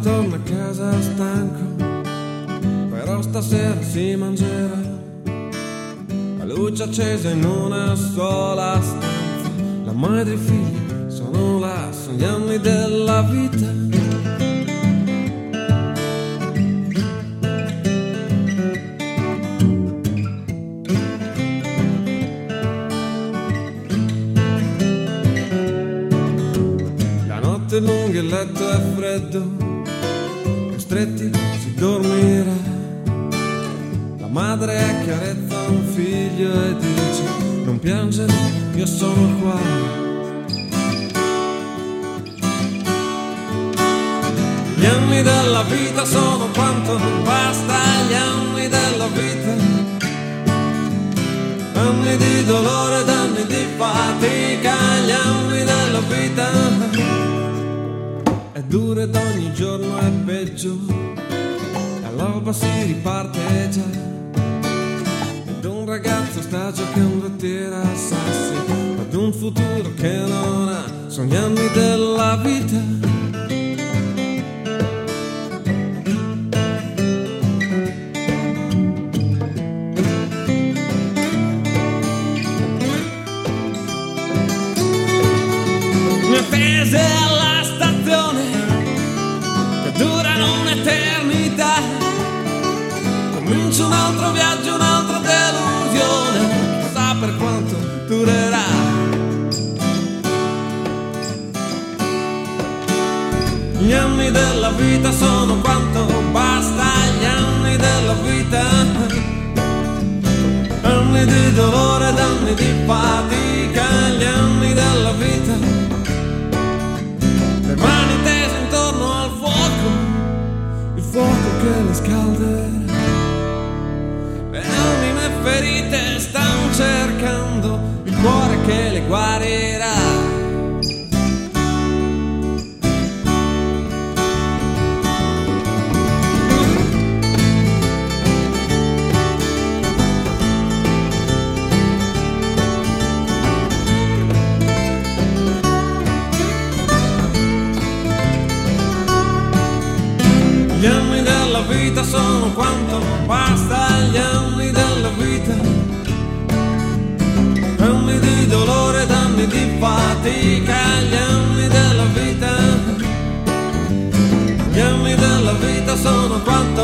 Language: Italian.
Torna a casa stanco, però stasera si mangerà. La luce accesa in una sola stanza, la madre e i figli sono là, sono gli anni della notte lunga, il letto è freddo, costretti si dormirà. La madre accarezza un figlio e dice, non piangere, io sono qua. Gli anni della vita sono quanto basta Dura ed ogni giorno è peggio, all'alba si riparte già. Ed un ragazzo sta giocando a tira sassi, ad un futuro che non ha, anni della vita. Alla stazione un'eternità. Comincia un altro viaggio, un'altra delusione, chissà per quanto durerà. Gli anni della vita sono quanto basta, gli anni della vita. Anni di dolore, ed anni di fatica, scalderà. Le anime ferite stanno cercando il cuore che le guarirà. Sono quanto basta gli anni della vita. Anni di dolore, anni di fatica, gli anni della vita. Gli anni della vita sono quanto